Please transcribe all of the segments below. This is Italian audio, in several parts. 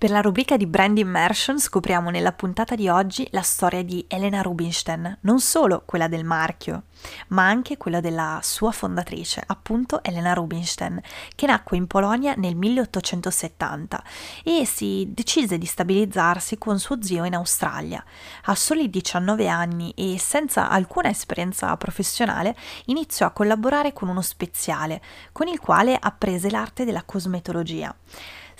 Per la rubrica di Brand Immersion scopriamo nella puntata di oggi la storia di Elena Rubinstein, non solo quella del marchio, ma anche quella della sua fondatrice, appunto Elena Rubinstein, che nacque in Polonia nel 1870 e si decise di stabilizzarsi con suo zio in Australia. A soli 19 anni e senza alcuna esperienza professionale iniziò a collaborare con uno speziale, con il quale apprese l'arte della cosmetologia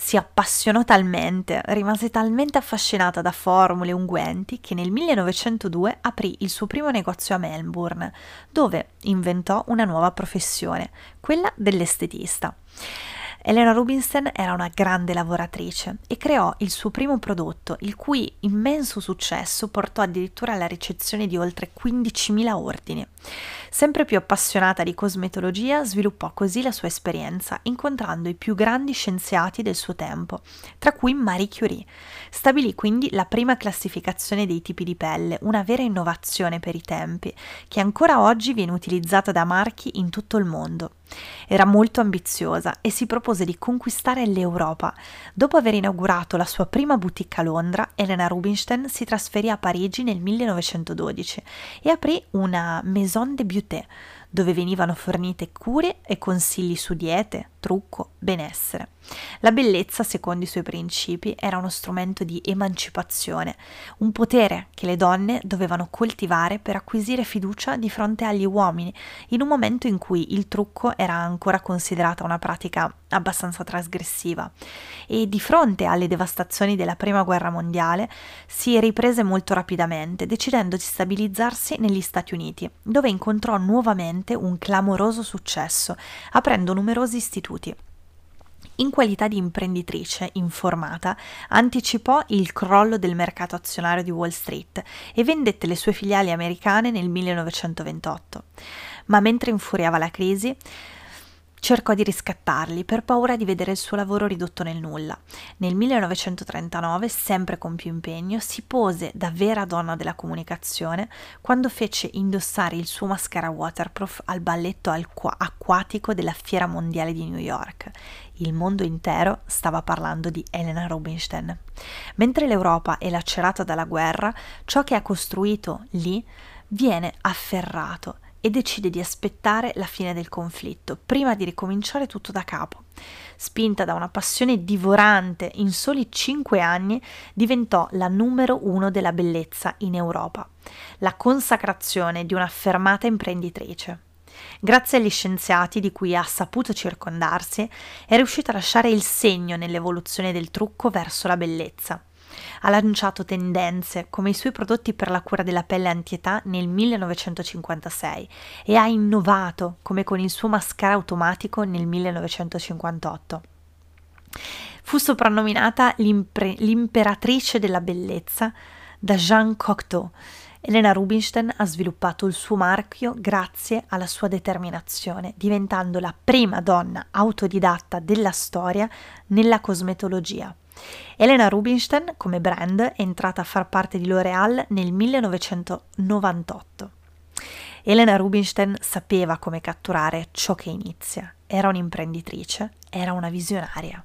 si appassionò talmente, rimase talmente affascinata da formule e unguenti che nel 1902 aprì il suo primo negozio a Melbourne, dove inventò una nuova professione, quella dell'estetista. Elena Rubinstein era una grande lavoratrice e creò il suo primo prodotto, il cui immenso successo portò addirittura alla ricezione di oltre 15.000 ordini. Sempre più appassionata di cosmetologia, sviluppò così la sua esperienza, incontrando i più grandi scienziati del suo tempo, tra cui Marie Curie. Stabilì quindi la prima classificazione dei tipi di pelle, una vera innovazione per i tempi, che ancora oggi viene utilizzata da marchi in tutto il mondo. Era molto ambiziosa e si propose di conquistare l'Europa. Dopo aver inaugurato la sua prima boutique a Londra, Elena Rubinstein si trasferì a Parigi nel 1912 e aprì una Maison de Beauté, dove venivano fornite cure e consigli su diete, trucco, benessere. La bellezza, secondo i suoi principi, era uno strumento di emancipazione, un potere che le donne dovevano coltivare per acquisire fiducia di fronte agli uomini, in un momento in cui il trucco era ancora considerata una pratica abbastanza trasgressiva. E di fronte alle devastazioni della Prima Guerra Mondiale si riprese molto rapidamente, decidendo di stabilizzarsi negli Stati Uniti, dove incontrò nuovamente un clamoroso successo, aprendo numerosi istituti in qualità di imprenditrice informata, anticipò il crollo del mercato azionario di Wall Street e vendette le sue filiali americane nel 1928. Ma mentre infuriava la crisi, cercò di riscattarli per paura di vedere il suo lavoro ridotto nel nulla. Nel 1939, sempre con più impegno, si pose da vera donna della comunicazione quando fece indossare il suo maschera waterproof al balletto acquatico della Fiera Mondiale di New York. Il mondo intero stava parlando di Elena Rubinstein. Mentre l'Europa è lacerata dalla guerra, ciò che ha costruito lì viene afferrato e decide di aspettare la fine del conflitto prima di ricominciare tutto da capo. Spinta da una passione divorante, in soli cinque anni diventò la numero uno della bellezza in Europa, la consacrazione di un'affermata imprenditrice. Grazie agli scienziati di cui ha saputo circondarsi, è riuscita a lasciare il segno nell'evoluzione del trucco verso la bellezza ha lanciato tendenze come i suoi prodotti per la cura della pelle antietà nel 1956 e ha innovato come con il suo mascara automatico nel 1958. Fu soprannominata l'imperatrice della bellezza da Jean Cocteau. Elena Rubinstein ha sviluppato il suo marchio grazie alla sua determinazione, diventando la prima donna autodidatta della storia nella cosmetologia. Elena Rubinstein, come brand, è entrata a far parte di L'Oreal nel 1998. Elena Rubinstein sapeva come catturare ciò che inizia. Era un'imprenditrice, era una visionaria.